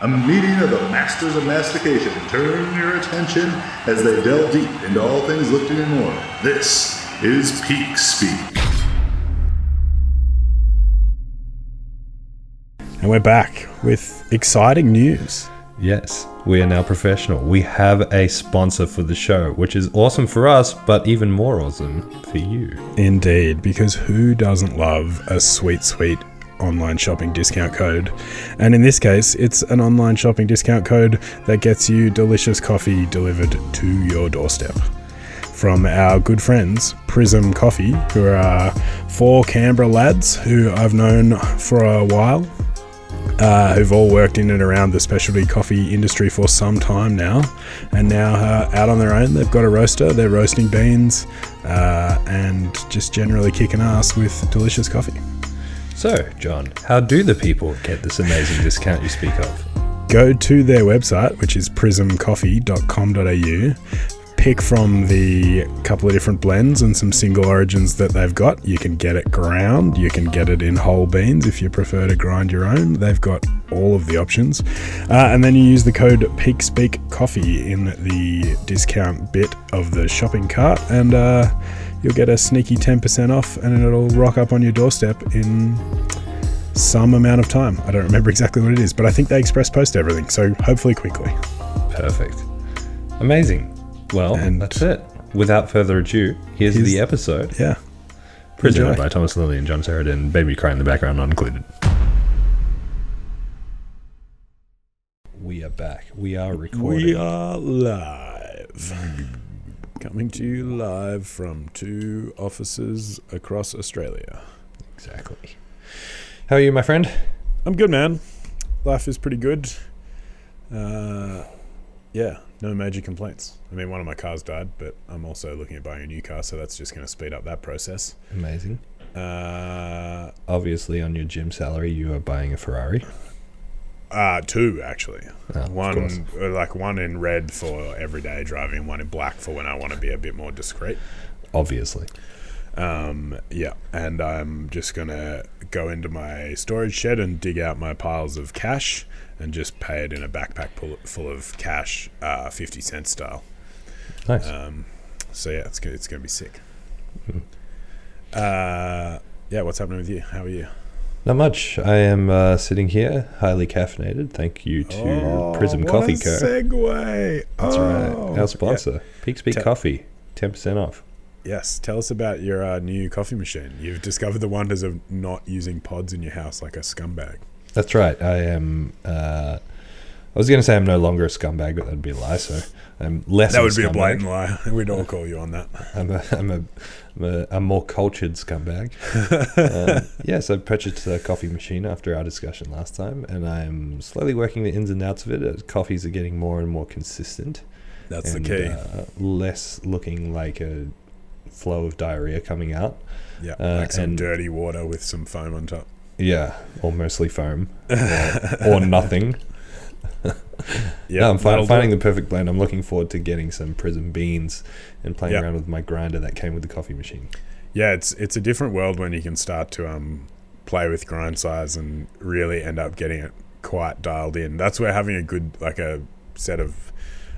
A meeting of the masters of mastication. Turn your attention as they delve deep into all things lifting and more. This is Peak Speak. And we're back with exciting news. Yes, we are now professional. We have a sponsor for the show, which is awesome for us, but even more awesome for you. Indeed, because who doesn't love a sweet, sweet online shopping discount code? And in this case, it's an online shopping discount code that gets you delicious coffee delivered to your doorstep. From our good friends, Prism Coffee, who are four Canberra lads who I've known for a while uh, who've all worked in and around the specialty coffee industry for some time now, and now uh, out on their own. They've got a roaster, they're roasting beans, uh, and just generally kicking ass with delicious coffee. So, John, how do the people get this amazing discount you speak of? Go to their website, which is prismcoffee.com.au. Pick from the couple of different blends and some single origins that they've got. You can get it ground, you can get it in whole beans if you prefer to grind your own. They've got all of the options. Uh, and then you use the code PeakSpeakCoffee in the discount bit of the shopping cart, and uh, you'll get a sneaky 10% off, and it'll rock up on your doorstep in some amount of time. I don't remember exactly what it is, but I think they express post everything, so hopefully quickly. Perfect. Amazing. Well, And- that's it. Without further ado, here's, Here's- the episode. Yeah. Presented Enjoy. by Thomas Lilly and John Sheridan. Baby cry in the background not included. We are back. We are recording. We are live. Coming to you live from two offices across Australia. Exactly. How are you, my friend? I'm good, man. Life is pretty good. Uh, yeah, no major complaints. I mean, one of my cars died, but I'm also looking at buying a new car, so that's just going to speed up that process. Amazing. Uh, Obviously, on your gym salary, you are buying a Ferrari. Uh, two actually. Oh, one, uh, like one in red for everyday driving, one in black for when I want to be a bit more discreet. Obviously. Um, yeah, and I'm just gonna go into my storage shed and dig out my piles of cash and just pay it in a backpack full, full of cash, uh, fifty cent style. Nice. Um, so yeah, it's gonna, it's gonna be sick. Uh, yeah, what's happening with you? How are you? Not much. I am uh, sitting here, highly caffeinated. Thank you to Prism Oh, what Coffee Co. Segue. That's Oh. right. Our sponsor, Peak Speak Te- Coffee, ten percent off. Yes, tell us about your uh, new coffee machine. You've discovered the wonders of not using pods in your house like a scumbag. That's right. I am. Uh, I was going to say I'm no longer a scumbag, but that'd be a lie. So I'm less. That would be a blatant lie. We'd all call you on that. I'm a, I'm a, I'm a, a more cultured scumbag. um, yes, I purchased a coffee machine after our discussion last time, and I'm slowly working the ins and outs of it. As coffees are getting more and more consistent. That's and, the key. Uh, less looking like a flow of diarrhea coming out. yeah, uh, like some and- dirty water with some foam on top. Yeah, or mostly foam, or, or nothing. Yeah, no, I'm fi- finding the perfect blend. I'm looking forward to getting some Prism beans and playing Yeah. around with my grinder that came with the coffee machine. Yeah, it's it's a different world when you can start to um play with grind size and really end up getting it quite dialed in. That's where having a good like a set of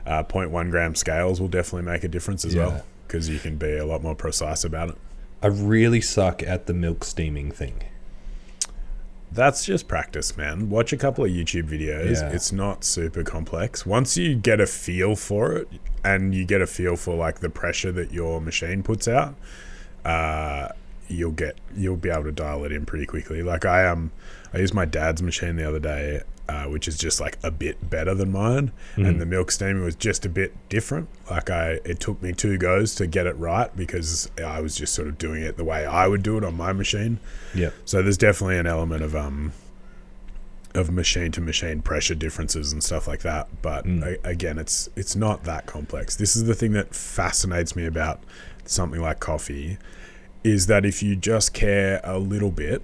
uh, 0.1 gram scales will definitely make a difference as well because you can be a lot more precise about it. I really suck at the milk steaming thing. That's just practice, man. Watch a couple of YouTube videos. Yeah. It's not super complex. Once you get a feel for it and you get a feel for like the pressure that your machine puts out, uh, you'll get you'll be able to dial it in pretty quickly. Like I um I used my dad's machine the other day, uh, which is just like a bit better than mine, and the milk steamer was just a bit different. Like I, it took me two goes to get it right because I was just sort of doing it the way I would do it on my machine. Yep. So there's definitely an element of um of machine to machine pressure differences and stuff like that. But Mm. a- again, it's it's not that complex. This is the thing that fascinates me about something like coffee is that if you just care a little bit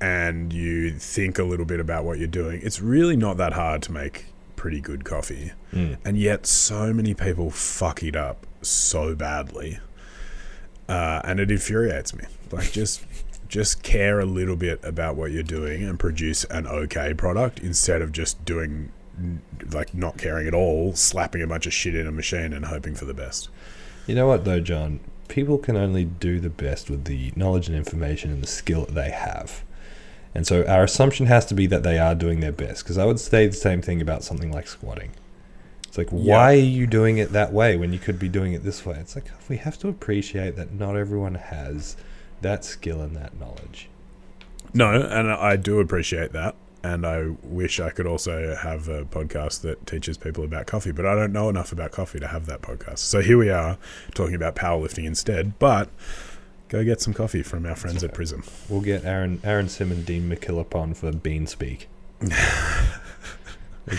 and you think a little bit about what you're doing, it's really not that hard to make pretty good coffee. Mm. And yet, so many people fuck it up so badly, uh, and it infuriates me. Like, just just care a little bit about what you're doing and produce an okay product instead of just doing like not caring at all, slapping a bunch of shit in a machine and hoping for the best. You know what, though, John? People can only do the best with the knowledge and information and the skill that they have. And so our assumption has to be that they are doing their best. Because I would say the same thing about something like squatting. It's like, Yeah. why are you doing it that way when you could be doing it this way? It's like, we have to appreciate that not everyone has that skill and that knowledge. No, and I do appreciate that. And I wish I could also have a podcast that teaches people about coffee, but I don't know enough about coffee to have that podcast. So here we are talking about powerlifting instead. But go get some coffee from our friends at Prism. We'll get Aaron Aaron Sim and Dean McKillop on for Bean Speak. the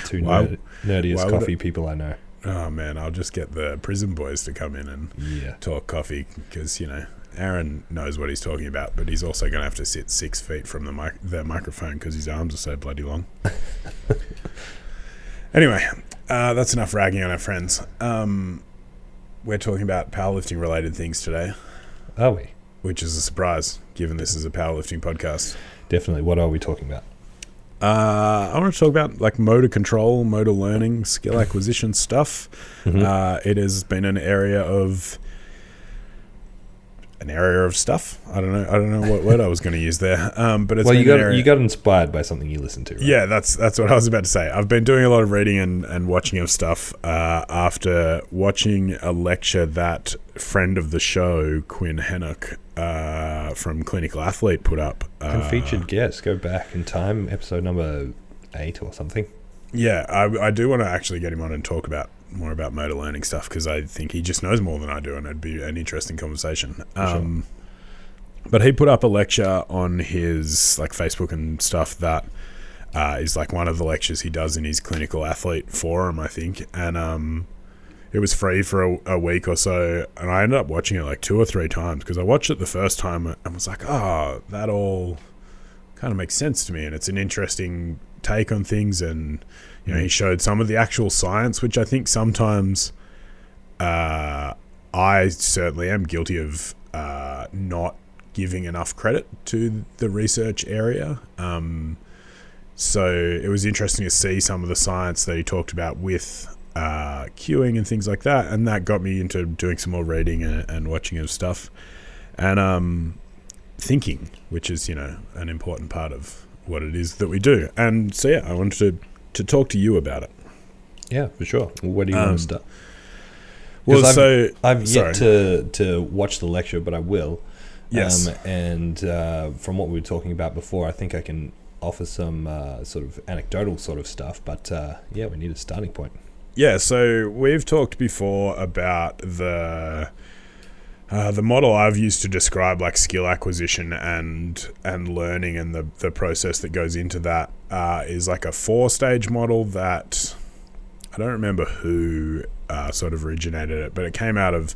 two Why- nerd, nerdiest coffee people I know. Oh man, I'll just get the Prism boys to come in and Yeah. talk coffee because you know Aaron knows what he's talking about, but he's also going to have to sit six feet from the mic- the microphone because his arms are so bloody long. anyway, uh, that's enough ragging on our friends. Um, we're talking about powerlifting related things today, Are we? Which is a surprise given this is a powerlifting podcast. Definitely. What are we talking about? Uh, I want to talk about like motor control, motor learning, skill acquisition stuff. Mhm. Uh, it has been an area of an area of stuff. I don't know. I don't know what word I was going to use there. Um, but it's well, you got you got inspired by something you listened to. Right? yeah, that's that's what I was about to say. I've been doing a lot of reading and, and watching of stuff uh, after watching a lecture that friend of the show Quinn Henoch uh, from Clinical Athlete put up. And Uh, featured guest. Go back in time, episode number eight or something. Yeah, I, I do want to actually get him on and talk about more about motor learning stuff because I think he just knows more than I do, and it'd be an interesting conversation. sure. Um, But he put up a lecture on his like Facebook and stuff that uh, is like one of the lectures he does in his clinical athlete forum, I think, and um, it was free for a, a week or so, and I ended up watching it like two or three times because I watched it the first time and was like, oh, that all kind of makes sense to me, and it's an interesting take on things, and you know, he showed some of the actual science, which I think sometimes uh, I certainly am guilty of uh, not giving enough credit to the research area. Um, so it was interesting to see some of the science that he talked about with uh, cueing and things like that, and that got me into doing some more reading and, and watching of stuff, and um, thinking, which is you know an important part of what it is that we do. And so yeah, I wanted to to talk to you about it. Yeah, for sure. Well, where do you Um, want to start? Well, 'Cause so I've sorry. yet to to watch the lecture, but I will. Yes. Um, and uh, from what we were talking about before, I think I can offer some uh, sort of anecdotal sort of stuff. But uh, yeah, we need a starting point. Yeah, so we've talked before about the uh, the model I've used to describe like skill acquisition and and learning and the the process that goes into that uh, is like a four stage model that I don't remember who uh, sort of originated it, but it came out of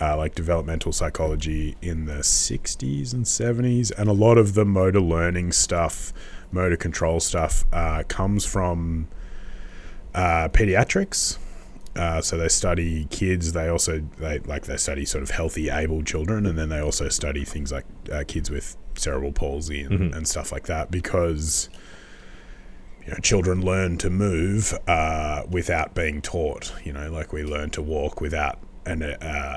uh, like developmental psychology in the 60s and 70s, and a lot of the motor learning stuff, motor control stuff, uh, comes from uh, pediatrics. Uh, so they study kids. They also they like they study sort of healthy, able children, and then they also study things like uh, kids with cerebral palsy and, Mhm. and stuff like that because you know children learn to move uh, without being taught. You know, like we learn to walk without an, uh,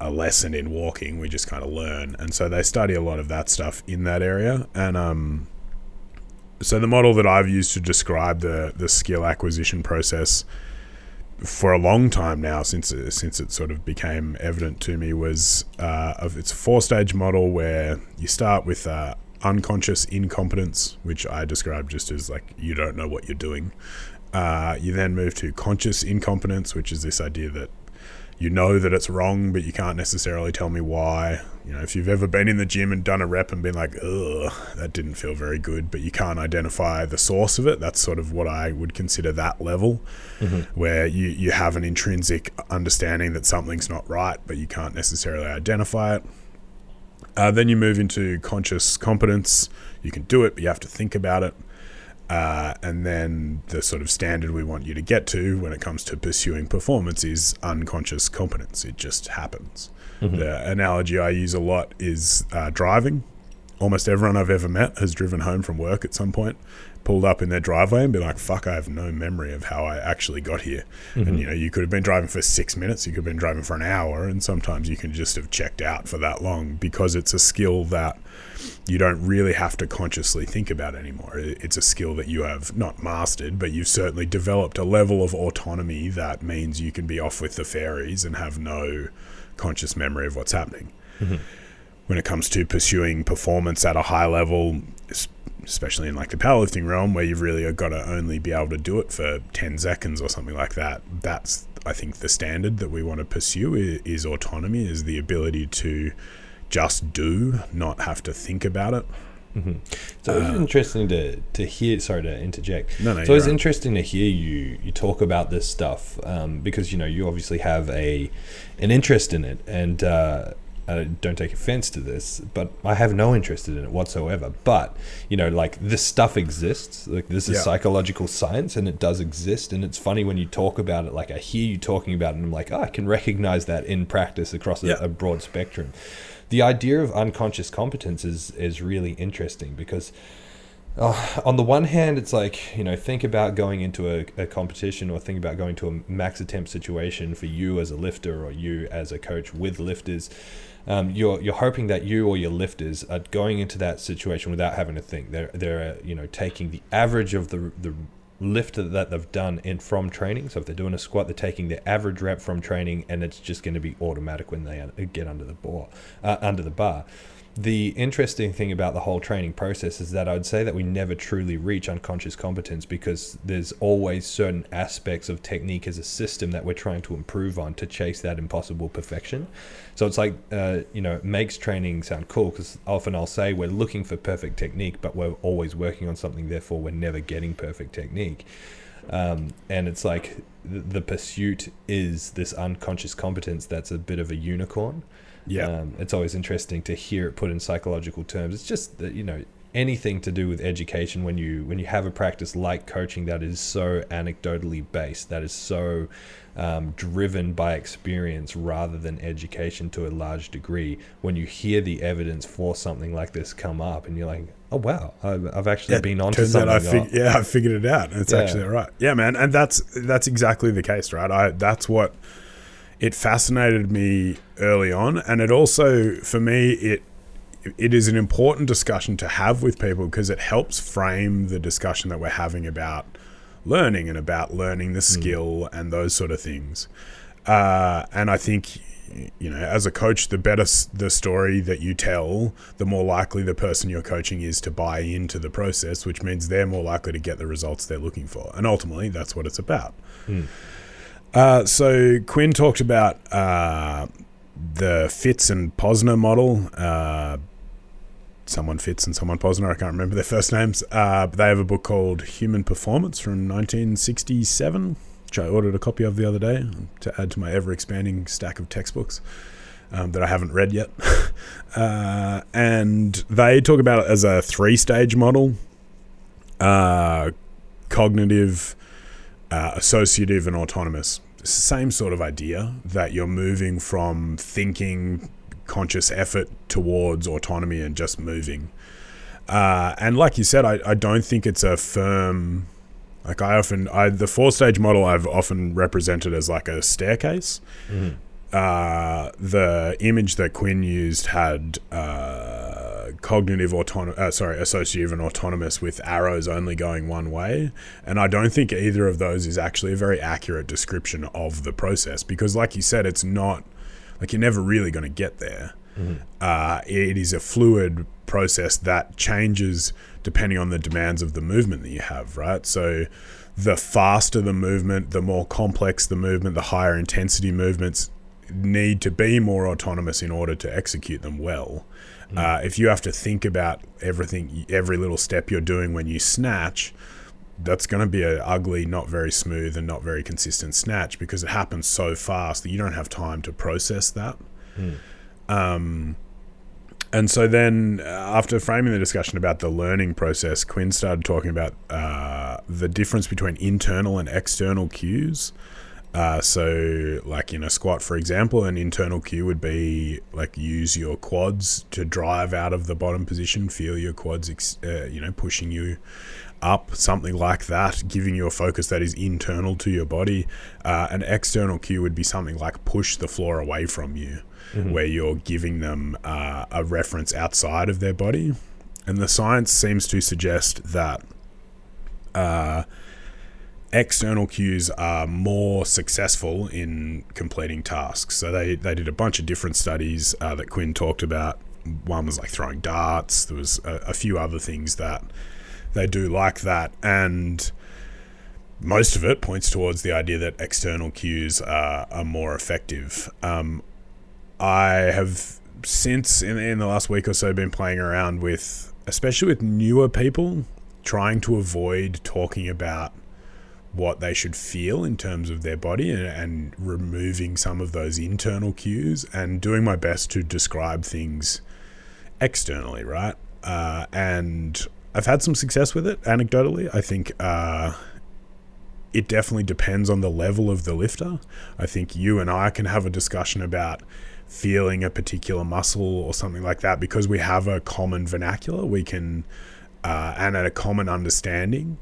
a, a lesson in walking. We just kind of learn, and so they study a lot of that stuff in that area. And um, so the model that I've used to describe the the skill acquisition process for a long time now, since it, since it sort of became evident to me, was uh, of it's a four stage model where you start with uh, unconscious incompetence, which I describe just as like you don't know what you're doing. Uh, you then move to conscious incompetence, which is this idea that you know that it's wrong, but you can't necessarily tell me why. You know, if you've ever been in the gym and done a rep and been like, ugh, that didn't feel very good, but you can't identify the source of it, that's sort of what I would consider that level, Mm-hmm. where you, you have an intrinsic understanding that something's not right, but you can't necessarily identify it. Uh, then you move into conscious competence. You can do it, but you have to think about it. Uh, and then the sort of standard we want you to get to when it comes to pursuing performance is unconscious competence. It just happens. The analogy I use a lot is uh, driving. Almost everyone I've ever met has driven home from work at some point, pulled up in their driveway and be like, fuck, I have no memory of how I actually got here. And, mm-hmm. you know, you could have been driving for six minutes, you could have been driving for an hour, and sometimes you can just have checked out for that long because it's a skill that you don't really have to consciously think about anymore. It's a skill that you have not mastered, but you've certainly developed a level of autonomy that means you can be off with the fairies and have no conscious memory of what's happening. Mm-hmm. When it comes to pursuing performance at a high level, especially in like the powerlifting realm, where you've really got to only be able to do it for 10 seconds or something like that, that's, I think, the standard that we want to pursue is autonomy, is the ability to just do, not have to think about it. So it's interesting to, to hear. Sorry to interject. Uh, No, no, so it's right. interesting to hear you you talk about this stuff um, because you know you obviously have a an interest in it, and uh, uh, don't take offense to this, but I have no interest in it whatsoever. But you know, like this stuff exists. Like this is Yeah. psychological science, and it does exist. And it's funny when you talk about it. Like I hear you talking about it, and I'm like, oh, I can recognize that in practice across a, a broad spectrum. The idea of unconscious competence is is really interesting because uh, on the one hand, it's like, you know, think about going into a, a competition or think about going to a max attempt situation for you as a lifter or you as a coach with lifters. Um, you're, you're hoping that you or your lifters are going into that situation without having to think. They're, they're uh, you know, taking the average of the, the lift that they've done in from training. So if they're doing a squat, they're taking the average rep from training, and it's just going to be automatic when they get under the bar. Uh, under the bar. The interesting thing about the whole training process is that I would say that we never truly reach unconscious competence because there's always certain aspects of technique as a system that we're trying to improve on to chase that impossible perfection. So it's like, uh, you know, it makes training sound cool because often I'll say we're looking for perfect technique, but we're always working on something, therefore, we're never getting perfect technique. Um, and it's like the, the pursuit is this unconscious competence that's a bit of a unicorn. Yeah. Um, it's always interesting to hear it put in psychological terms. It's just that, you know, anything to do with education when you when you have a practice like coaching that is so anecdotally based, that is so um, driven by experience rather than education to a large degree. When you hear the evidence for something like this come up, and you're like, "Oh wow, I've, I've actually been onto something." I fig- yeah, I figured it out. It's Yeah. actually right. Yeah, man, and that's that's exactly the case, right? I that's what it fascinated me early on, and it also for me it it is an important discussion to have with people because it helps frame the discussion that we're having about learning and about learning the skill and those sort of things. Uh, and I think, you know, as a coach, the better s- the story that you tell, the more likely the person you're coaching is to buy into the process, which means they're more likely to get the results they're looking for. And ultimately, that's what it's about. Uh, so Quinn talked about uh, the Fitts and Posner model. Uh, someone Fitts and someone Posner. I can't remember their first names. Uh, but they have a book called Human Performance from 1967, which I ordered a copy of the other day to add to my ever expanding stack of textbooks um, that I haven't read yet. uh, and they talk about it as a three stage model uh, cognitive, uh, associative, and autonomous. Same sort of idea that you're moving from thinking conscious effort towards autonomy and just moving. Uh, and like you said, I, I don't think it's a firm. Like I often, I the four stage model I've often represented as like a staircase. Uh, the image that Quinn used had uh, cognitive autonomous, uh, sorry, associative and autonomous with arrows only going one way. And I don't think either of those is actually a very accurate description of the process because, like you said, it's not like you're never really going to get there. Uh, it is a fluid process that changes depending on the demands of the movement that you have, right? So the faster the movement, the more complex the movement, the higher intensity movements, need to be more autonomous in order to execute them well. Uh, if you have to think about everything, every little step you're doing when you snatch, that's going to be a ugly, not very smooth, and not very consistent snatch because it happens so fast that you don't have time to process that. Um, and so then, uh, after framing the discussion about the learning process, Quinn started talking about uh, the difference between internal and external cues. Uh, so, like in a squat, for example, an internal cue would be like use your quads to drive out of the bottom position, feel your quads, ex- uh, you know, pushing you up, something like that, giving you a focus that is internal to your body. Uh, an external cue would be something like push the floor away from you, where you're giving them uh, a reference outside of their body. And the science seems to suggest that uh, external cues are more successful in completing tasks. So they, they did a bunch of different studies uh, that Quinn talked about. One was like throwing darts. There was a, a few other things that they do like that, and most of it points towards the idea that external cues are, are more effective. Um, I have since in, in the last week or so been playing around with, especially with newer people, trying to avoid talking about what they should feel in terms of their body and, and removing some of those internal cues and doing my best to describe things externally, right? Uh, and I've had some success with it anecdotally. I think uh, it definitely depends on the level of the lifter. I think you and I can have a discussion about feeling a particular muscle or something like that because we have a common vernacular. We can, uh, and a common understanding.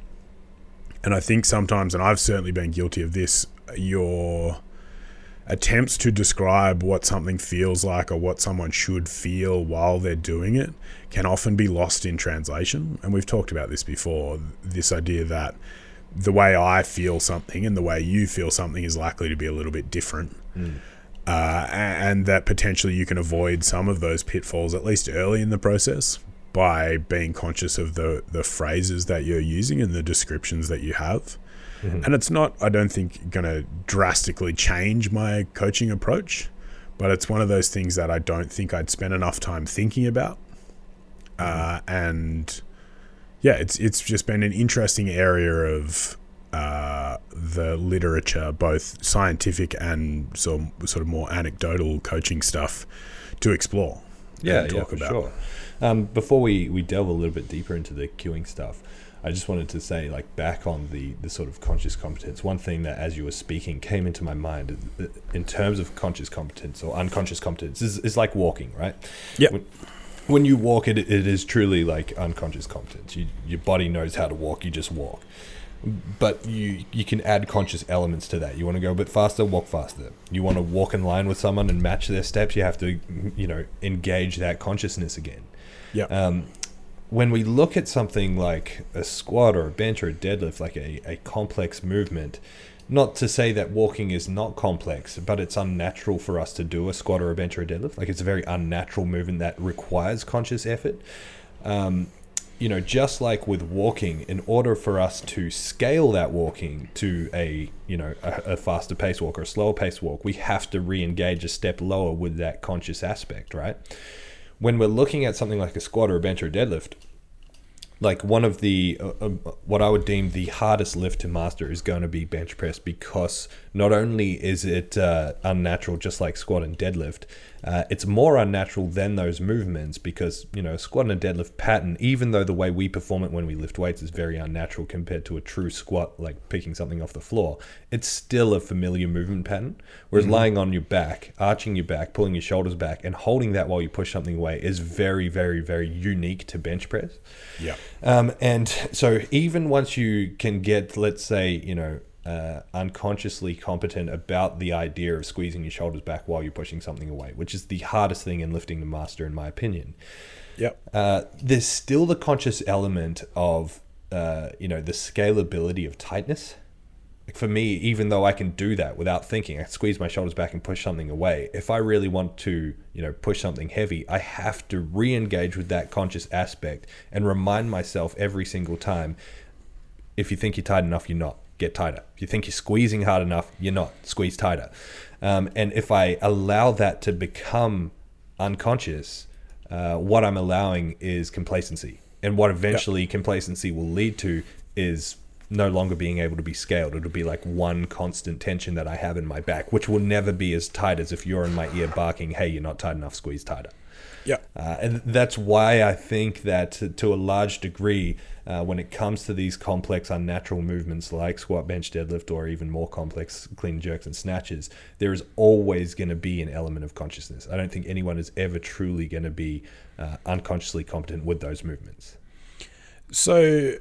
And I think sometimes, and I've certainly been guilty of this, your attempts to describe what something feels like or what someone should feel while they're doing it can often be lost in translation. And we've talked about this before this idea that the way I feel something and the way you feel something is likely to be a little bit different. Uh, and that potentially you can avoid some of those pitfalls, at least early in the process, by being conscious of the, the phrases that you're using and the descriptions that you have. And it's not, I don't think, going to drastically change my coaching approach, but it's one of those things that I don't think I'd spend enough time thinking about. Uh, and yeah, it's it's just been an interesting area of uh, the literature, both scientific and so, sort of more anecdotal coaching stuff, to explore. yeah, yeah, talk for about. sure. Um, before we, we delve a little bit deeper into the cueing stuff, I just wanted to say, like, back on the, the sort of conscious competence, one thing that, as you were speaking, came into my mind in terms of conscious competence or unconscious competence is, is like walking, right? Yeah. When, when you walk, it, it is truly like unconscious competence. You, your body knows how to walk, you just walk. But you you can add conscious elements to that. You want to go a bit faster, walk faster. You want to walk in line with someone and match their steps. You have to, you know, engage that consciousness again. Yeah. Um, when we look at something like a squat or a bench or a deadlift, like a, a complex movement, not to say that walking is not complex, but it's unnatural for us to do a squat or a bench or a deadlift. Like it's a very unnatural movement that requires conscious effort. Um, you know, just like with walking, in order for us to scale that walking to a you know a, a faster pace walk or a slower pace walk, we have to re-engage a step lower with that conscious aspect, right? When we're looking at something like a squat or a bench or a deadlift, like one of the uh, uh, what I would deem the hardest lift to master is going to be bench press because not only is it uh, unnatural just like squat and deadlift, uh, it's more unnatural than those movements because you know squat and a deadlift pattern, even though the way we perform it when we lift weights is very unnatural compared to a true squat like picking something off the floor, it's still a familiar movement pattern. Whereas lying on your back, arching your back, pulling your shoulders back, and holding that while you push something away is very, very, very unique to bench press. Yeah. Um, and so even once you can get, let's say, you know, uh, unconsciously competent about the idea of squeezing your shoulders back while you're pushing something away, which is the hardest thing in lifting to master, in my opinion. Yep. Uh, there's still the conscious element of, uh, you know, the scalability of tightness. Like for me, even though I can do that without thinking, I squeeze my shoulders back and push something away. If I really want to, you know, push something heavy, I have to re-engage with that conscious aspect and remind myself every single time. If you think you're tight enough, you're not. Get tighter. If you think you're squeezing hard enough, you're not. Squeeze tighter. Um, and if I allow that to become unconscious, uh, what I'm allowing is complacency. And what eventually complacency will lead to is no longer being able to be scaled. It'll be like one constant tension that I have in my back, which will never be as tight as if you're in my ear barking, hey, you're not tight enough, squeeze tighter. Yeah. Uh, and that's why I think that to, to a large degree, uh, when it comes to these complex, unnatural movements like squat, bench, deadlift, or even more complex clean jerks and snatches, there is always going to be an element of consciousness. I don't think anyone is ever truly going to be uh, unconsciously competent with those movements. So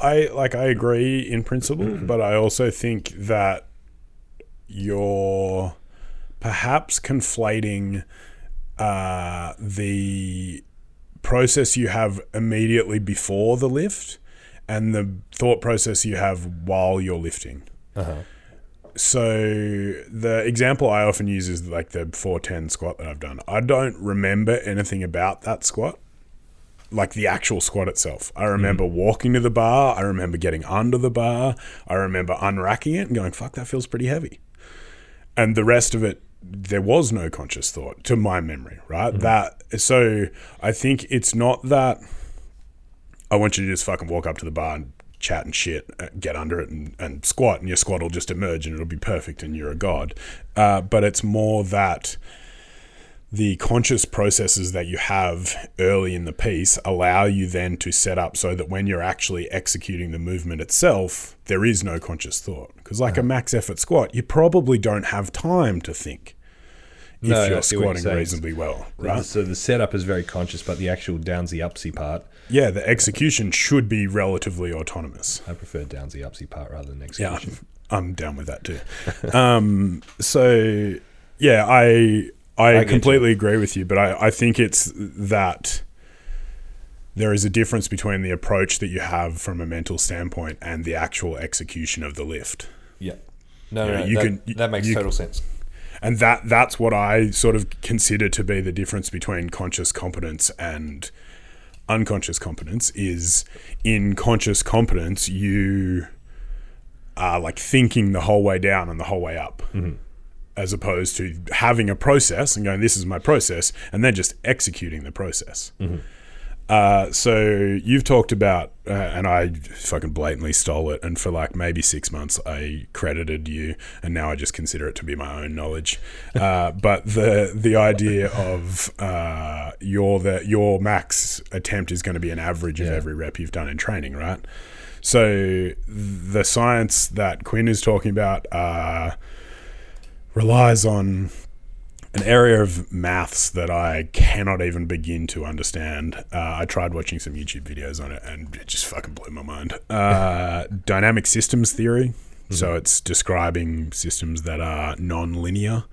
I like I agree in principle, but I also think that you're perhaps conflating uh, the process you have immediately before the lift and the thought process you have while you're lifting. Uh-huh. So the example I often use is like the 410 squat that I've done. I don't remember anything about that squat like the actual squat itself. I remember mm. walking to the bar. I remember getting under the bar. I remember unracking it and going, fuck, that feels pretty heavy. And the rest of it, there was no conscious thought to my memory, right? Mm-hmm. That, so I think it's not that I want you to just fucking walk up to the bar and chat and shit, uh, get under it and, and squat, and your squat will just emerge and it'll be perfect and you're a god. Uh, but it's more that the conscious processes that you have early in the piece allow you then to set up so that when you're actually executing the movement itself, there is no conscious thought. Because, like a max effort squat, you probably don't have time to think if No, I you're squatting reasonably well, right? So the setup is very conscious, but the actual downsy upsy part, Yeah, the execution should be relatively autonomous. I prefer downsy upsy part rather than execution. Yeah. I'm down with that too. um, so yeah, I I, get completely agree with you, but I, I think it's that there is a difference between the approach that you have from a mental standpoint and the actual execution of the lift. Yeah. No, Yeah, no, no, you that, can- that makes you- total sense. And that that's what I sort of consider to be the difference between conscious competence and unconscious competence is in conscious competence you are like thinking the whole way down and the whole way up. Mm-hmm. As opposed to having a process and going, this is my process, and then just executing the process. Mm-hmm. Uh, so you've talked about, uh, and I fucking blatantly stole it, and for like maybe six months I credited you, and now I just consider it to be my own knowledge. Uh, but the the idea of uh, your the your max attempt is going to be an average of every rep you've done in training, right? So the science that Quinn is talking about uh, relies on an area of maths that I cannot even begin to understand. Uh, I tried watching some YouTube videos on it and it just fucking blew my mind. Uh, dynamic systems theory. So it's describing systems that are non-linear.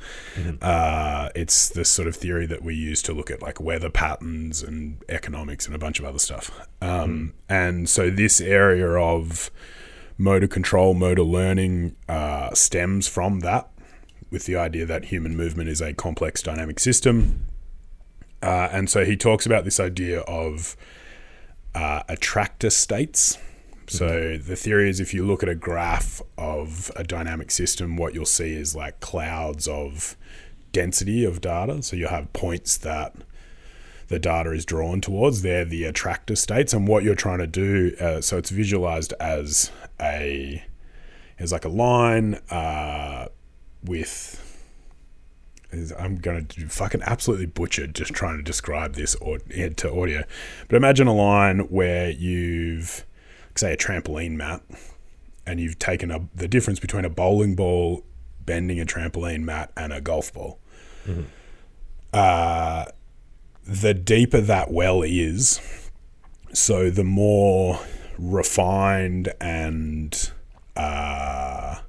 Uh, it's the sort of theory that we use to look at like weather patterns and economics and a bunch of other stuff. Um, And so this area of motor control, motor learning uh, stems from that with the idea that human movement is a complex dynamic system. Uh, and so he talks about this idea of uh, attractor states. So the theory is if you look at a graph of a dynamic system, what you'll see is like clouds of density of data. So you'll have points that the data is drawn towards. They're the attractor states. And what you're trying to do, uh, so it's visualized as a, as like a line uh, with is I'm going to fucking absolutely butcher just trying to describe this or to audio. But imagine a line where you've, say, a trampoline mat, and you've taken a, the difference between a bowling ball bending a trampoline mat and a golf ball. Uh, the deeper that well is, so the more refined and uh,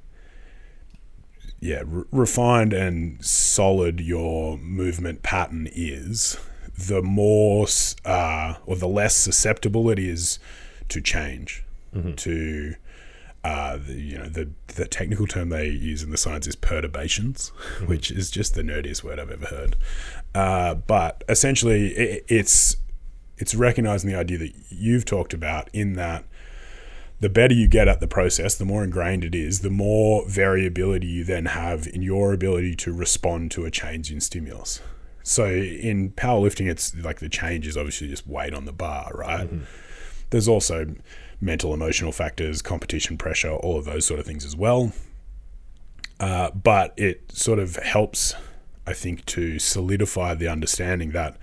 yeah, re- refined and solid your movement pattern is, the more uh, or the less susceptible it is to change. To uh, the, you know the the technical term they use in the science is perturbations, which is just the nerdiest word I've ever heard. Uh, but essentially, it, it's it's recognizing the idea that you've talked about in that the better you get at the process, the more ingrained it is, the more variability you then have in your ability to respond to a change in stimulus. So in powerlifting, it's like the change is obviously just weight on the bar, right? Mm-hmm. There's also mental, emotional factors, competition pressure, all of those sort of things as well. Uh, but it sort of helps, I think, to solidify the understanding that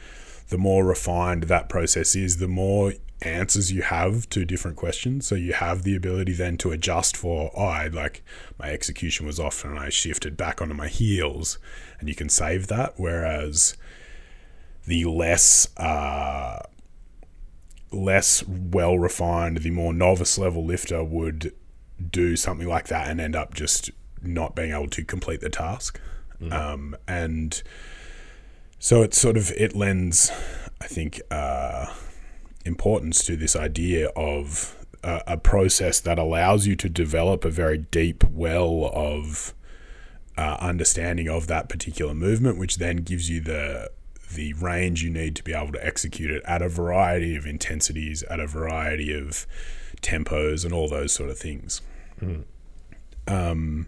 the more refined that process is, the more answers you have to different questions. So you have the ability then to adjust for, oh, I like my execution was off and I shifted back onto my heels, and you can save that. Whereas the less uh, less well refined, the more novice level lifter would do something like that and end up just not being able to complete the task. Mm-hmm. Um, and so it sort of it lends, I think. Uh, importance to this idea of a, a process that allows you to develop a very deep well of uh, understanding of that particular movement, which then gives you the the range you need to be able to execute it at a variety of intensities, at a variety of tempos, and all those sort of things. Mm. Um,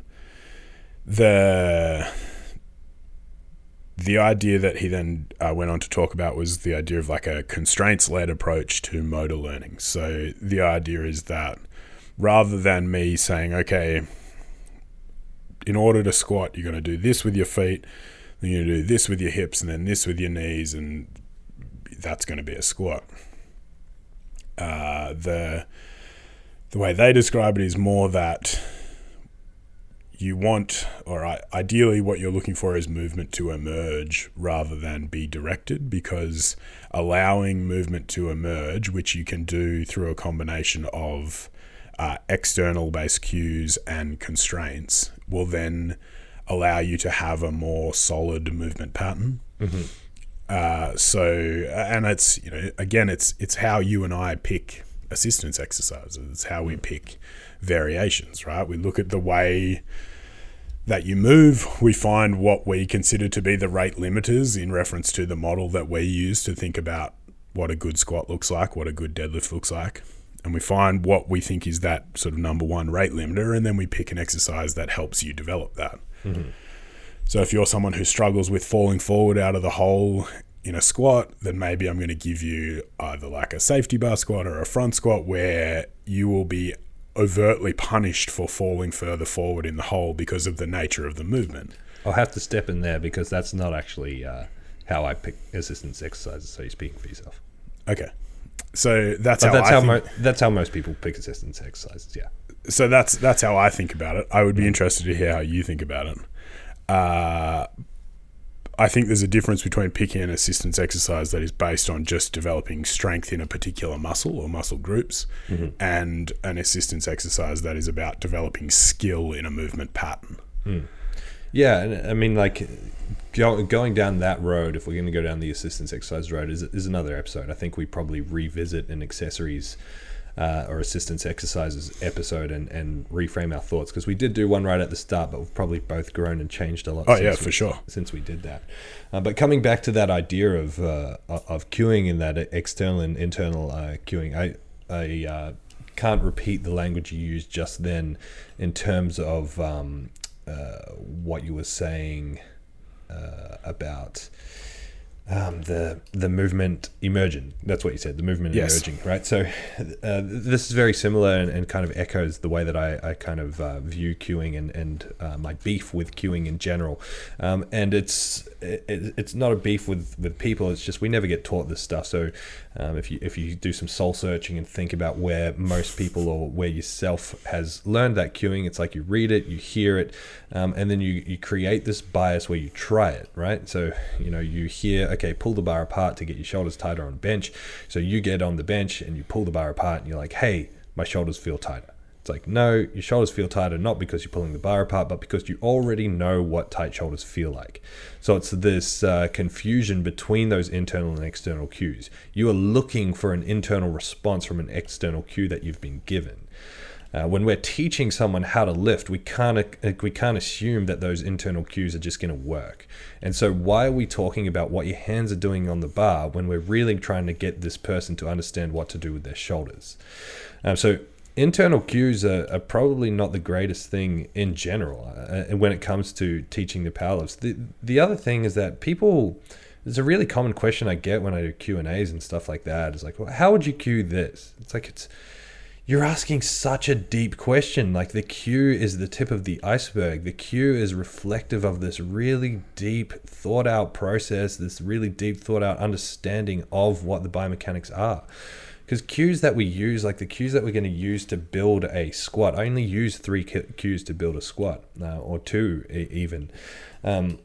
the the idea that he then uh, went on to talk about was the idea of like a constraints led approach to motor learning. So the idea is that rather than me saying, okay, in order to squat, you're going to do this with your feet, then you're going to do this with your hips, and then this with your knees, and that's going to be a squat. Uh, the the way they describe it is more that you want, or ideally, what you're looking for is movement to emerge rather than be directed, because allowing movement to emerge, which you can do through a combination of uh, external based cues and constraints, will then allow you to have a more solid movement pattern. Mm-hmm. Uh, so, and it's you know again, it's it's how you and I pick assistance exercises. It's how we mm. pick variations, right? We look at the way that you move, we find what we consider to be the rate limiters in reference to the model that we use to think about what a good squat looks like, what a good deadlift looks like. And we find what we think is that sort of number one rate limiter, and then we pick an exercise that helps you develop that. Mm-hmm. So if you're someone who struggles with falling forward out of the hole in a squat, then maybe I'm going to give you either like a safety bar squat or a front squat where you will be overtly punished for falling further forward in the hole because of the nature of the movement. I'll have to step in there because that's not actually uh, how I pick assistance exercises. So you're speaking for yourself. Okay, so that's but how that's I how think, mo- that's how most people pick assistance exercises. Yeah. So that's that's how I think about it. I would be interested to hear how you think about it. Uh, I think there's a difference between picking an assistance exercise that is based on just developing strength in a particular muscle or muscle groups mm-hmm. and an assistance exercise that is about developing skill in a movement pattern. Mm. Yeah, and I mean, like go, going down that road, if we're going to go down the assistance exercise road, is, is another episode. I think we probably revisit an accessories uh, or assistance exercises episode and, and reframe our thoughts because we did do one right at the start, but we've probably both grown and changed a lot. Oh yeah, for sure. Since we did that, uh, but coming back to that idea of uh, of cueing in that external and internal uh, cueing, I I uh, can't repeat the language you used just then in terms of um, uh, what you were saying about um, the the movement emerging. That's what you said. The movement yes. emerging, right? So uh, this is very similar and, and, kind of echoes the way that I, I kind of uh, view cueing and and uh, my beef with cueing in general. Um, and it's it, it's not a beef with with people. It's just we never get taught this stuff. So um, if you if you do some soul searching and think about where most people or where yourself has learned that cueing, it's like you read it, you hear it, um, and then you you create this bias where you try it, right? So you know you hear okay, pull the bar apart to get your shoulders tighter on bench. So you get on the bench and you pull the bar apart and you're like, hey, my shoulders feel tighter. It's like, no, your shoulders feel tighter not because you're pulling the bar apart, but because you already know what tight shoulders feel like. So it's this uh, confusion between those internal and external cues. You are looking for an internal response from an external cue that you've been given. Uh, when we're teaching someone how to lift, we can't uh, we can't assume that those internal cues are just going to work. And so, why are we talking about what your hands are doing on the bar when we're really trying to get this person to understand what to do with their shoulders? Um, so, internal cues are, are probably not the greatest thing in general uh, and when it comes to teaching the powerlifts. The, the other thing is that people, it's a really common question I get when I do Q and A's and stuff like that. Is like, well, how would you cue this? It's like it's you're asking such a deep question. Like the cue is the tip of the iceberg. The cue is reflective of this really deep, thought out process, this really deep, thought out understanding of what the biomechanics are. Because cues that we use, like the cues that we're going to use to build a squat, I only use three cues to build a squat, uh, or two even. Um,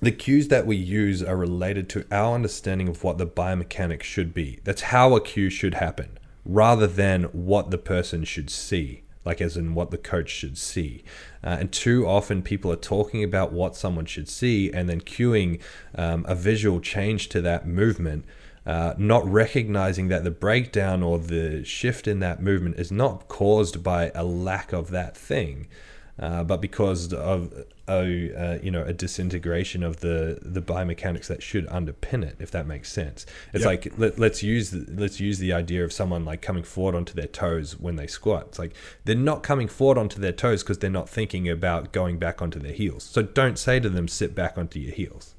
the cues that we use are related to our understanding of what the biomechanics should be. That's how a cue should happen rather than what the person should see, like as in what the coach should see. Uh, and too often people are talking about what someone should see and then cueing um, a visual change to that movement. Uh, not recognizing that the breakdown or the shift in that movement is not caused by a lack of that thing, uh, but because of a uh, you know a disintegration of the the biomechanics that should underpin it if that makes sense. It's yep. like let, let's use the, let's use the idea of someone like coming forward onto their toes when they squat. It's like they're not coming forward onto their toes because they're not thinking about going back onto their heels. So don't say to them sit back onto your heels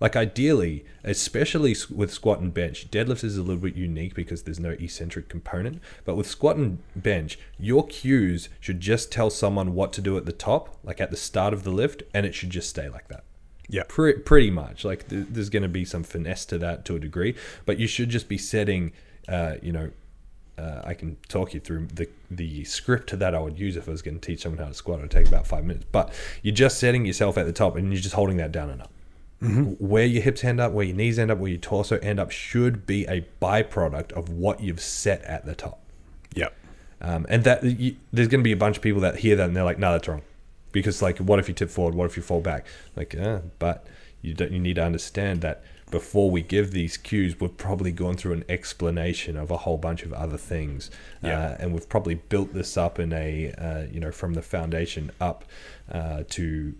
like ideally, especially with squat and bench, deadlift is a little bit unique because there's no eccentric component. But with squat and bench, your cues should just tell someone what to do at the top, like at the start of the lift, and it should just stay like that. Yeah, Pre- pretty much. Like th- there's going to be some finesse to that to a degree, but you should just be setting, uh, you know, uh, I can talk you through the the script that I would use if I was going to teach someone how to squat. It would take about five minutes. But you're just setting yourself at the top, and you're just holding that down and up. Mm-hmm. Where your hips end up, where your knees end up, where your torso end up should be a byproduct of what you've set at the top. Yep. Um, and that you, there's going to be a bunch of people that hear that and they're like, "No, that's wrong," because like, what if you tip forward? What if you fall back? Like, uh, but you don't. You need to understand that before we give these cues, we've probably gone through an explanation of a whole bunch of other things, yeah. uh, and we've probably built this up in a uh, you know from the foundation up uh, to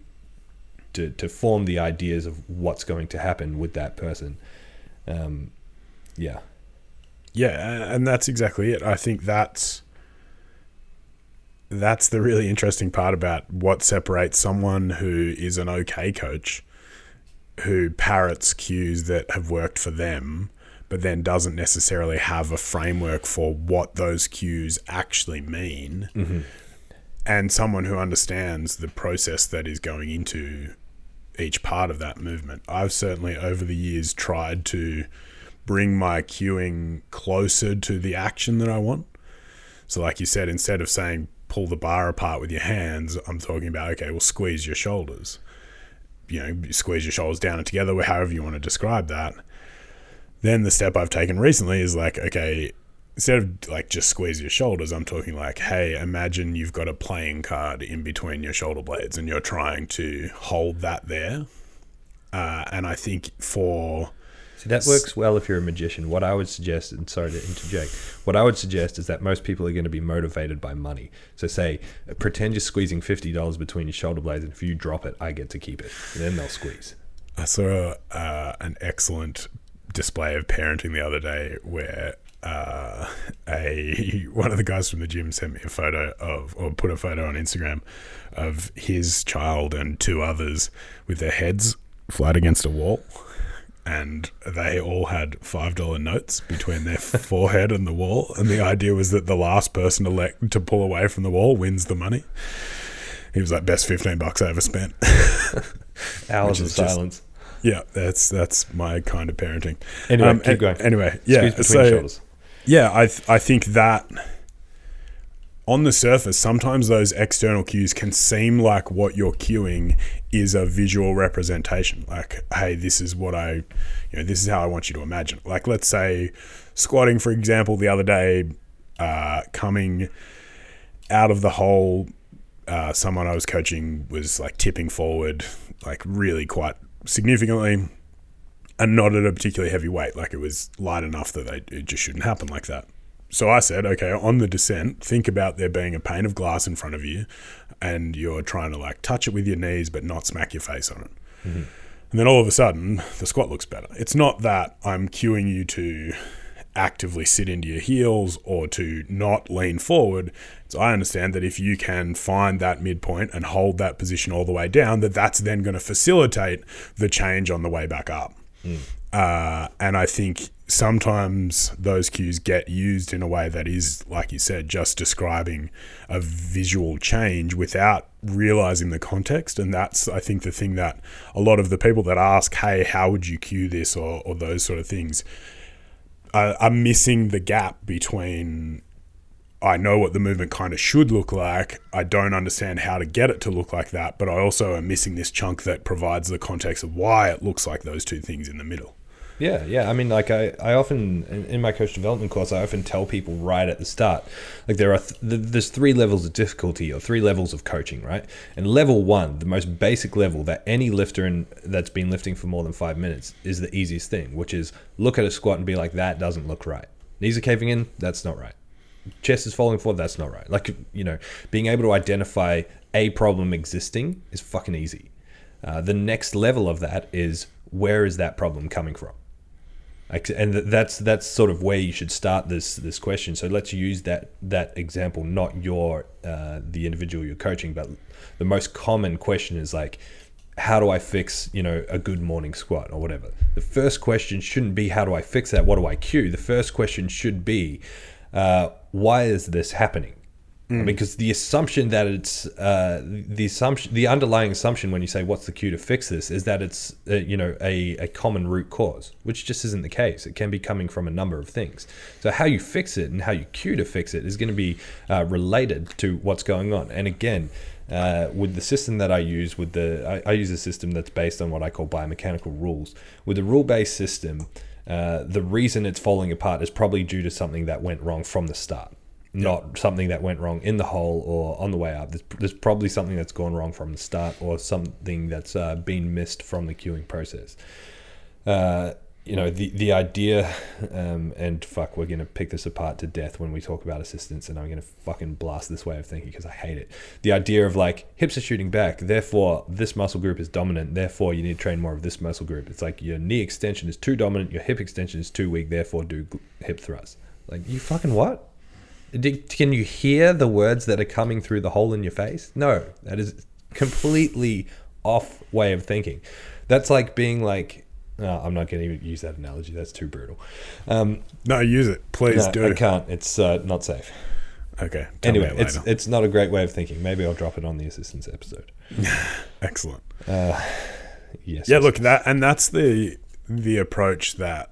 to, to form the ideas of what's going to happen with that person. Um, yeah. Yeah, and that's exactly it. I think that's that's the really interesting part about what separates someone who is an okay coach who parrots cues that have worked for them but then doesn't necessarily have a framework for what those cues actually mean mm-hmm. and someone who understands the process that is going into each part of that movement. I've certainly over the years tried to bring my cueing closer to the action that I want. So, like you said, instead of saying pull the bar apart with your hands, I'm talking about okay, well, squeeze your shoulders. You know, squeeze your shoulders down and together, however you want to describe that. Then the step I've taken recently is like, okay, instead of like just squeeze your shoulders, I'm talking like, hey, imagine you've got a playing card in between your shoulder blades and you're trying to hold that there. Uh, and I think for. See, that works well if you're a magician. What I would suggest, and sorry to interject, what I would suggest is that most people are going to be motivated by money. So, say, pretend you're squeezing $50 between your shoulder blades, and if you drop it, I get to keep it. And then they'll squeeze. I saw uh, an excellent display of parenting the other day where uh, a one of the guys from the gym sent me a photo of, or put a photo on Instagram of his child and two others with their heads flat against a wall, and they all had five dollar notes between their forehead and the wall, and the idea was that the last person to let to pull away from the wall wins the money. He was like, "Best fifteen bucks I ever spent." Hours of silence. Just, yeah, that's that's my kind of parenting. Anyway, um, keep going. Anyway, yeah. so, yeah, I th- I think that on the surface, sometimes those external cues can seem like what you're cueing is a visual representation. Like, hey, this is what I, you know, this is how I want you to imagine. Like, let's say squatting, for example, the other day, uh, coming out of the hole, uh, someone I was coaching was like tipping forward, like really quite significantly and not at a particularly heavy weight. Like it was light enough that they, it just shouldn't happen like that. So I said, okay, on the descent, think about there being a pane of glass in front of you and you're trying to like touch it with your knees but not smack your face on it. Mm-hmm. And then all of a sudden, the squat looks better. It's not that I'm cueing you to actively sit into your heels or to not lean forward. So I understand that if you can find that midpoint and hold that position all the way down, that that's then going to facilitate the change on the way back up. Uh, and I think sometimes those cues get used in a way that is, like you said, just describing a visual change without realizing the context. And that's, I think, the thing that a lot of the people that ask, hey, how would you cue this or, or those sort of things, are, are missing the gap between I know what the movement kind of should look like. I don't understand how to get it to look like that, but I also am missing this chunk that provides the context of why it looks like those two things in the middle. Yeah, yeah. I mean, like I, I often in, in my coach development course, I often tell people right at the start, like there are th- th- there's three levels of difficulty or three levels of coaching, right? And level one, the most basic level that any lifter in, that's been lifting for more than five minutes is the easiest thing, which is look at a squat and be like, that doesn't look right. Knees are caving in, that's not right. Chest is falling forward, that's not right. Like you know, being able to identify a problem existing is fucking easy. Uh, the next level of that is where is that problem coming from? And that's that's sort of where you should start this this question. So let's use that that example, not your uh, the individual you're coaching, but the most common question is like, how do I fix you know a good morning squat or whatever. The first question shouldn't be how do I fix that? What do I cue? The first question should be, uh, why is this happening? because the assumption that it's uh, the assumption the underlying assumption when you say what's the cue to fix this? is that it's uh, you know a, a common root cause which just isn't the case. It can be coming from a number of things. So how you fix it and how you cue to fix it is going to be uh, related to what's going on. And again uh, with the system that I use, with the I, I use a system that's based on what I call biomechanical rules. With a rule-based system, uh, the reason it's falling apart is probably due to something that went wrong from the start not something that went wrong in the hole or on the way up. There's, there's probably something that's gone wrong from the start or something that's uh, been missed from the cueing process. Uh, you know, the, the idea, um, and fuck, we're to pick this apart to death when we talk about assistance, and I'm to fucking blast this way of thinking because I hate it. The idea of like hips are shooting back, therefore this muscle group is dominant, therefore you need to train more of this muscle group. It's like your knee extension is too dominant, your hip extension is too weak, therefore do hip thrust. Like, you fucking what? Can you hear the words that are coming through the hole in your face? No, that is completely off way of thinking. That's like being like, no, I'm not going to use that analogy. That's too brutal. Um, No, use it. Please no, do. I can't. It's uh, not safe. Okay. Anyway, it's later. it's not a great way of thinking. Maybe I'll drop it on the assistance episode. excellent. Yes. Yeah, look that, and that's the the approach that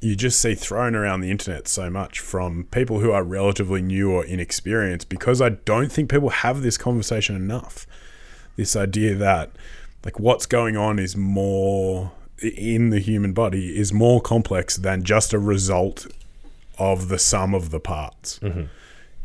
you just see thrown around the internet so much from people who are relatively new or inexperienced because I don't think people have this conversation enough. This idea that like what's going on is more in the human body is more complex than just a result of the sum of the parts.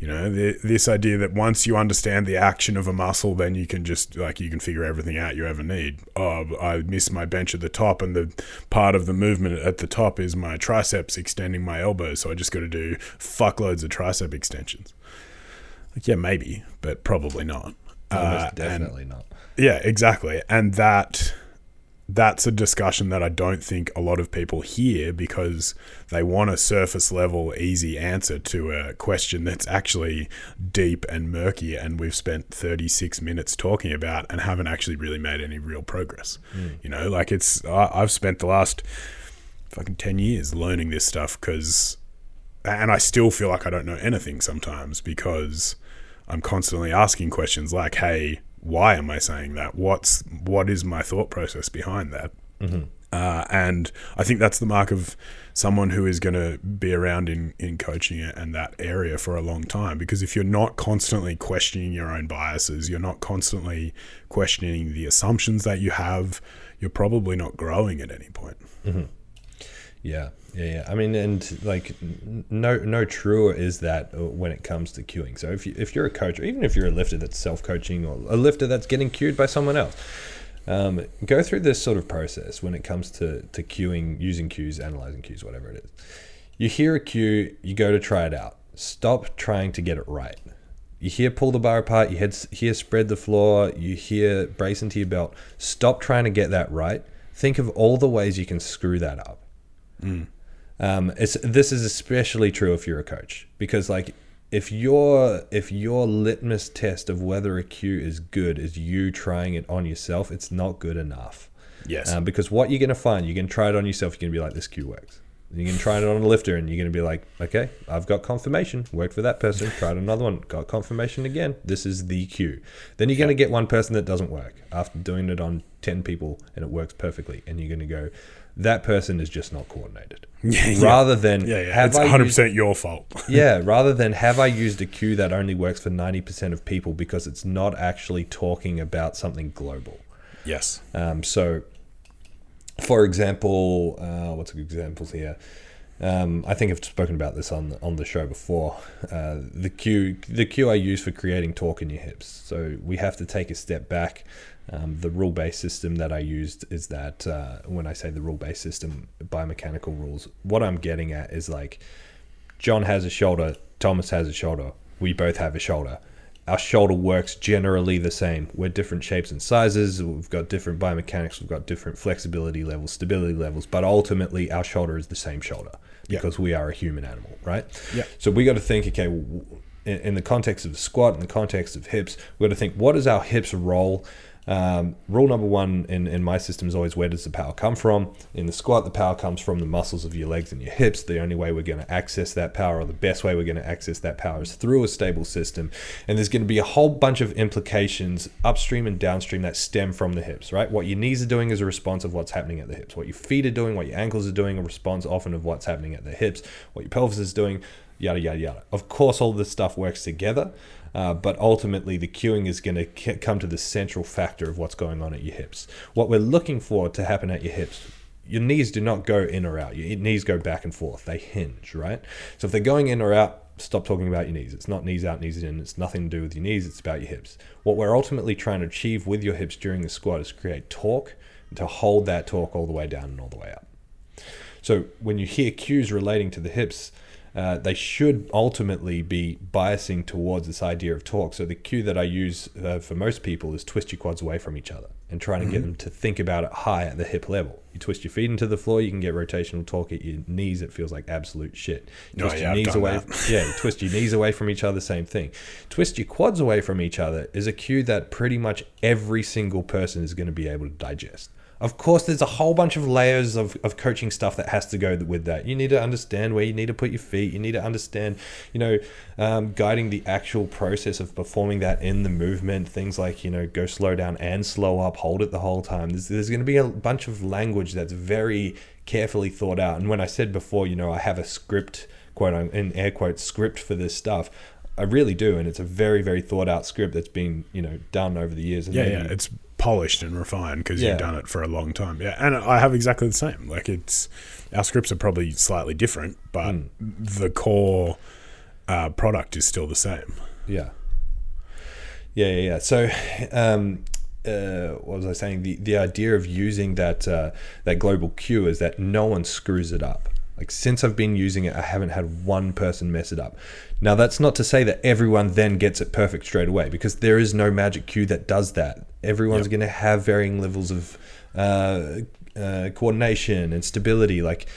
You know, the, this idea that once you understand the action of a muscle, then you can just like you can figure everything out you ever need. Oh, I miss my bench at the top, and the part of the movement at the top is my triceps extending my elbows, so I just got to do fuckloads of tricep extensions. Like, yeah, maybe, but probably not. Uh, Almost and- definitely not. Yeah, exactly. And that that's a discussion that I don't think a lot of people hear because they want a surface level easy answer to a question that's actually deep and murky and we've spent 36 minutes talking about and haven't actually really made any real progress. Hmm. You know, like it's I, I've spent the last fucking 10 years learning this stuff cuz and I still feel like I don't know anything sometimes because I'm constantly asking questions like, "Hey, why am I saying that? What's what is my thought process behind that?" Uh, and I think that's the mark of someone who is going to be around in in coaching and that area for a long time. Because if you're not constantly questioning your own biases, you're not constantly questioning the assumptions that you have, you're probably not growing at any point. Yeah, yeah, yeah. I mean, and like, no, no truer is that uh, when it comes to cueing. So if you if you're a coach, or even if you're a lifter that's self coaching, or a lifter that's getting cued by someone else, um, go through this sort of process when it comes to to cueing, using cues, analyzing cues, whatever it is. You hear a cue, you go to try it out. Stop trying to get it right. You hear pull the bar apart, you hear, hear spread the floor, you hear brace into your belt. Stop trying to get that right. Think of all the ways you can screw that up. Um, it's this is especially true if you're a coach because like if your if your litmus test of whether a cue is good is you trying it on yourself, it's not good enough. Yes. Um, because what you're going to find, you're going to try it on yourself. You're going to be like, this cue works. You're going to try it on a lifter, and you're going to be like, okay, I've got confirmation. Worked for that person. Tried another one. Got confirmation again. This is the cue. Then you're going to get one person that doesn't work after doing it on 10 people and it works perfectly. And you're going to go, that person is just not coordinated. Yeah, yeah. Rather than, yeah, yeah. have It's 100 percent your fault. yeah, rather than have I used a cue that only works for 90% of people because it's not actually talking about something global. yes. Um, so, for example, uh, what's good examples here? Um, I think I've spoken about this on on the show before. Uh, the cue the cue I use for creating torque in your hips. So we have to take a step back. Um, the rule based system that I used is that uh, when I say the rule based system, biomechanical rules, what I'm getting at is like John has a shoulder, Thomas has a shoulder, we both have a shoulder. Our shoulder works generally the same. We're different shapes and sizes. We've got different biomechanics. We've got different flexibility levels, stability levels, but ultimately our shoulder is the same shoulder because we are a human animal, right? Yeah. So we got to think, okay, in, in the context of the squat, in the context of hips, we got to think, what is our hips role? Um, rule number one in, in my system is always where does the power come from? In the squat, the power comes from the muscles of your legs and your hips. The only way we're going to access that power, or the best way we're going to access that power, is through a stable system. And there's going to be a whole bunch of implications upstream and downstream that stem from the hips, right? What your knees are doing is a response of what's happening at the hips. What your feet are doing, what your ankles are doing, a response often of what's happening at the hips. What your pelvis is doing, yada yada yada. Of course, all this stuff works together, uh, but ultimately the cueing is going to come to the central factor of what's going on at your hips. What we're looking for to happen at your hips. Your knees do not go in or out. Your knees go back and forth. They hinge, right? So if they're going in or out, stop talking about your knees. It's not knees out, knees in. It's nothing to do with your knees. It's about your hips. What we're ultimately trying to achieve with your hips during the squat is create torque to hold that torque all the way down and all the way up. So when you hear cues relating to the hips, uh, they should ultimately be biasing towards this idea of torque. So the cue that I use uh, for most people is twist your quads away from each other and trying to get them to think about it high at the hip level. You twist your feet into the floor, you can get rotational torque at your knees. It feels like absolute shit. You Oh, yeah, your knees away. yeah, you twist your knees away from each other. Same thing. Twist your quads away from each other is a cue that pretty much every single person is going to be able to digest. Of course, there's a whole bunch of layers of, of coaching stuff that has to go with that. You need to understand where you need to put your feet. You need to understand, you know, um, guiding the actual process of performing that in the movement. Things like, you know, go slow down and slow up, hold it the whole time. There's, there's going to be a bunch of language that's very carefully thought out. And when I said before, you know, I have a script, quote, in air quotes, script for this stuff. I really do, and it's a very, very thought out script that's been, you know, done over the years. And Yeah, yeah. It's polished and refined because Yeah. you've done it for a long time. Yeah, and I have exactly the same. Like it's our scripts are probably slightly different, but Hmm. the core uh, product is still the same. Yeah. Yeah, yeah, yeah. So, um, uh, what was I saying? The the idea of using that uh, that global cue is that no one screws it up. Like since I've been using it, I haven't had one person mess it up. Now that's not to say that everyone then gets it perfect straight away, because there is no magic cue that does that. Everyone's going to have varying levels of uh, uh, coordination and stability. Like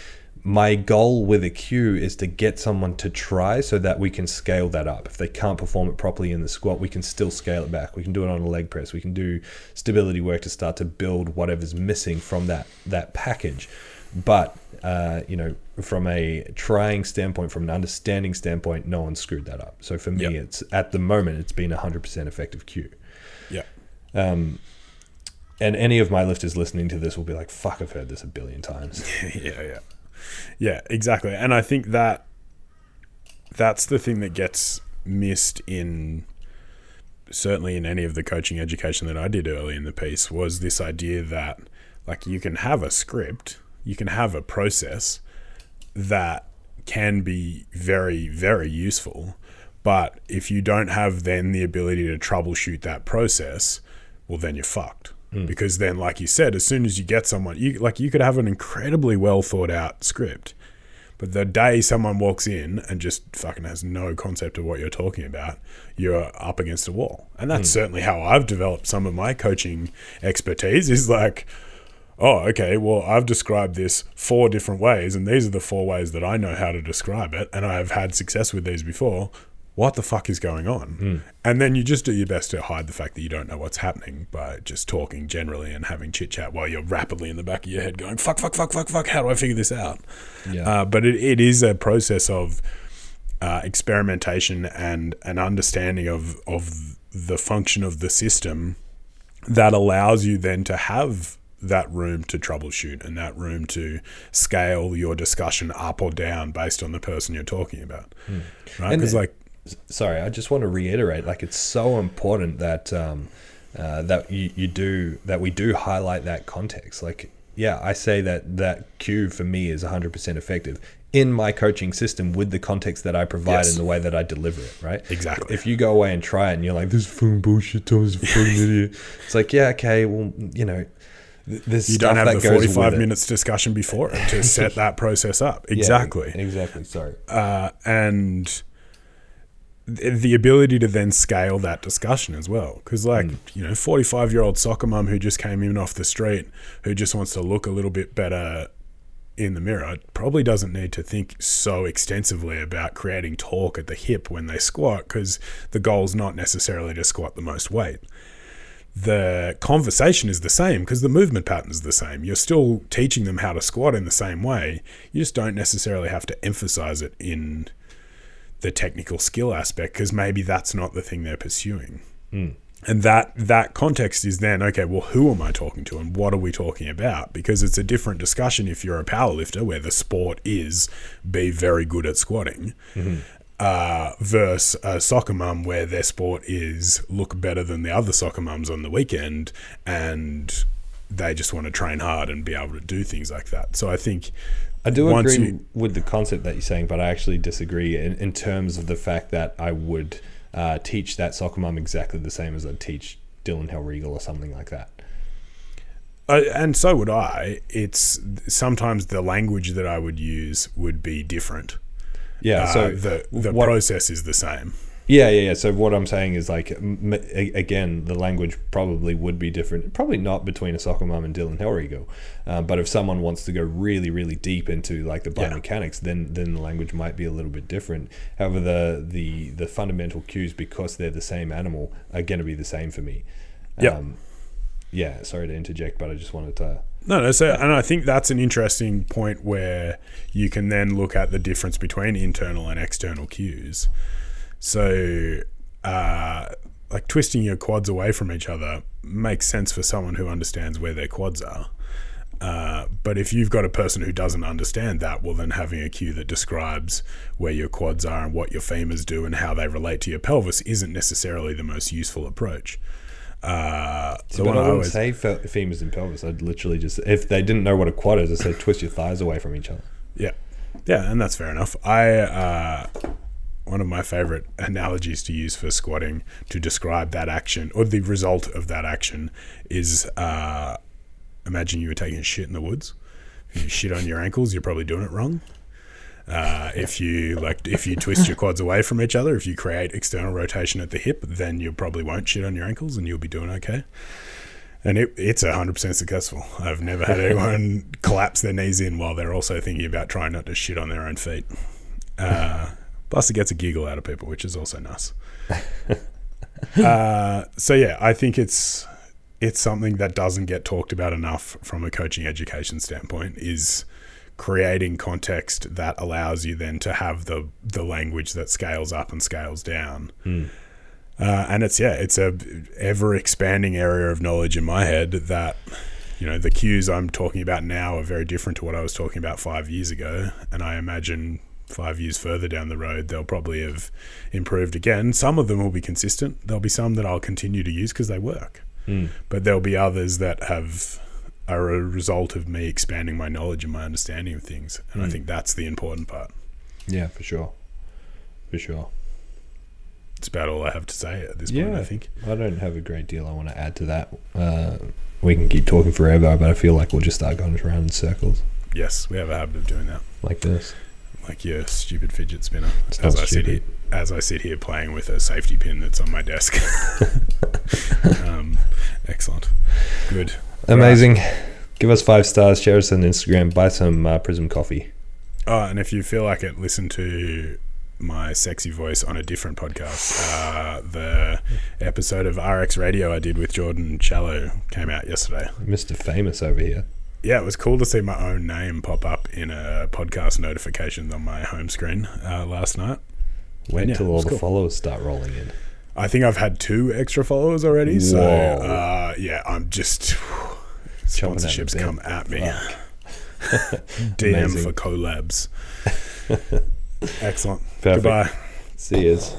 my goal with a cue is to get someone to try so that we can scale that up. If they can't perform it properly in the squat, we can still scale it back. We can do it on a leg press. We can do stability work to start to build whatever's missing from that that package. But uh, you know, from a trying standpoint, from an understanding standpoint, no one screwed that up. So for me, Yep. it's at the moment it's been a hundred percent effective cue. Yeah. Um, and any of my lifters listening to this will be like, "Fuck, I've heard this a billion times." yeah, yeah, yeah, exactly. And I think that that's the thing that gets missed in certainly in any of the coaching education that I did early in the piece was this idea that like you can have a script, you can have a process that can be very very useful, but if you don't have then the ability to troubleshoot that process, well then you're fucked. Hmm. Because then like you said as soon as you get someone you like you could have an incredibly well thought out script but the day someone walks in and just fucking has no concept of what you're talking about, you're up against a wall. And that's hmm. certainly how I've developed some of my coaching expertise is like, oh, okay, well, I've described this four different ways, and these are the four ways that I know how to describe it, and I've had success with these before. What the fuck is going on? And then you just do your best to hide the fact that you don't know what's happening by just talking generally and having chit chat while you're rapidly in the back of your head going, fuck, fuck, fuck, fuck, fuck, how do I figure this out? Yeah. Uh, but it, it is a process of uh, experimentation and an understanding of of the function of the system that allows you then to have that room to troubleshoot and that room to scale your discussion up or down based on the person you're talking about right because like sorry, I just want to reiterate, like it's so important that um, uh, that you, you do that we do highlight that context. Like, yeah, I say that that cue for me is 100% effective in my coaching system with the context that I provide Yes. and the way that I deliver it. Right? Exactly. If you go away and try it and you're like, "This is fucking bullshit," Thomas, is a fucking idiot. It's like, yeah, okay, well, you know. Th- There's you don't have that the 45 with it. minutes discussion before it to set that process up Yeah, exactly exactly. Sorry. uh, and th- the ability to then scale that discussion as well because like you know 45 year old soccer mum who just came in off the street who just wants to look a little bit better in the mirror probably doesn't need to think so extensively about creating torque at the hip when they squat because the goal's not necessarily to squat the most weight the conversation is the same because the movement pattern is the same. You're still teaching them how to squat in the same way. You just don't necessarily have to emphasize it in the technical skill aspect because maybe that's not the thing they're pursuing. Hmm. And that that context is then okay. Well, who am I talking to, and what are we talking about? Because it's a different discussion if you're a powerlifter, where the sport is be very good at squatting, mm-hmm. Uh, versus a soccer mum where their sport is look better than the other soccer mums on the weekend and they just want to train hard and be able to do things like that. So I think I do agree you- with the concept that you're saying, but I actually disagree in, in terms of the fact that I would uh, teach that soccer mum exactly the same as I'd teach Dylan Hellregal or something like that. Uh, and so would I. It's sometimes the language that I would use would be different. Yeah. Uh, so the the what- process is the same. Yeah, yeah, yeah. So what I'm saying is like, m- again, the language probably would be different. Probably not between a soccer mom and Dylan Hellrigo, uh, but if someone wants to go really, really deep into like the Yeah. biomechanics, then then the language might be a little bit different. However, the the the fundamental cues, because they're the same animal, are going to be the same for me. Yep. yeah. Sorry to interject, but I just wanted to. No, no. So, and I think that's an interesting point where you can then look at the difference between internal and external cues. So, uh, like twisting your quads away from each other makes sense for someone who understands where their quads are. Uh, but if you've got a person who doesn't understand that, well, then having a cue that describes where your quads are and what your femurs do and how they relate to your pelvis isn't necessarily the most useful approach. Uh, the but one I I wouldn't always- say fe- femurs and pelvis. I'd literally just if they didn't know what a quad is, I said twist your thighs away from each other. Yeah, yeah, and that's fair enough. I uh, one of my favorite analogies to use for squatting to describe that action or the result of that action is uh, imagine you were taking a shit in the woods. If you shit on your ankles, you're probably doing it wrong. Uh, if you like, if you twist your quads away from each other, if you create external rotation at the hip, then you probably won't shit on your ankles, and you'll be doing okay. And it, it's hundred percent successful. I've never had anyone collapse their knees in while they're also thinking about trying not to shit on their own feet. Uh, plus, it gets a giggle out of people, which is also nice. uh, so yeah, I think it's it's something that doesn't get talked about enough from a coaching education standpoint. Is creating context that allows you then to have the the language that scales up and scales down. Uh, and it's yeah, it's a ever expanding area of knowledge in my head that you know the cues I'm talking about now are very different to what I was talking about five years ago, and I imagine five years further down the road they'll probably have improved again. Some of them will be consistent. There'll be some that I'll continue to use because they work, but there'll be others that have are a result of me expanding my knowledge and my understanding of things, and I think that's the important part. Yeah, for sure, for sure. It's about all I have to say at this point. I think. I don't have a great deal I want to add to that. Uh, we can keep talking forever, but I feel like we'll just start going around in circles Yes, we have a habit of doing that. like this. like your stupid fidget spinner. It's as I sit here, stupid. as I sit here playing with a safety pin that's on my desk. um, excellent, good. Amazing. Give us five stars, share us on Instagram, buy some uh, Prism coffee. Oh, and if you feel like it, listen to my sexy voice on a different podcast. Uh, the episode of RX Radio I did with Jordan Shallow came out yesterday. Mr. Famous over here. Yeah, it was cool to see my own name pop up in a podcast notifications on my home screen uh, last night. Wait Yeah, till all the cool. followers start rolling in. I think I've had two extra followers already. So, uh, yeah, I'm just. Sponsorships come at me. DM for collabs. Excellent. Perfect. Goodbye. See yous.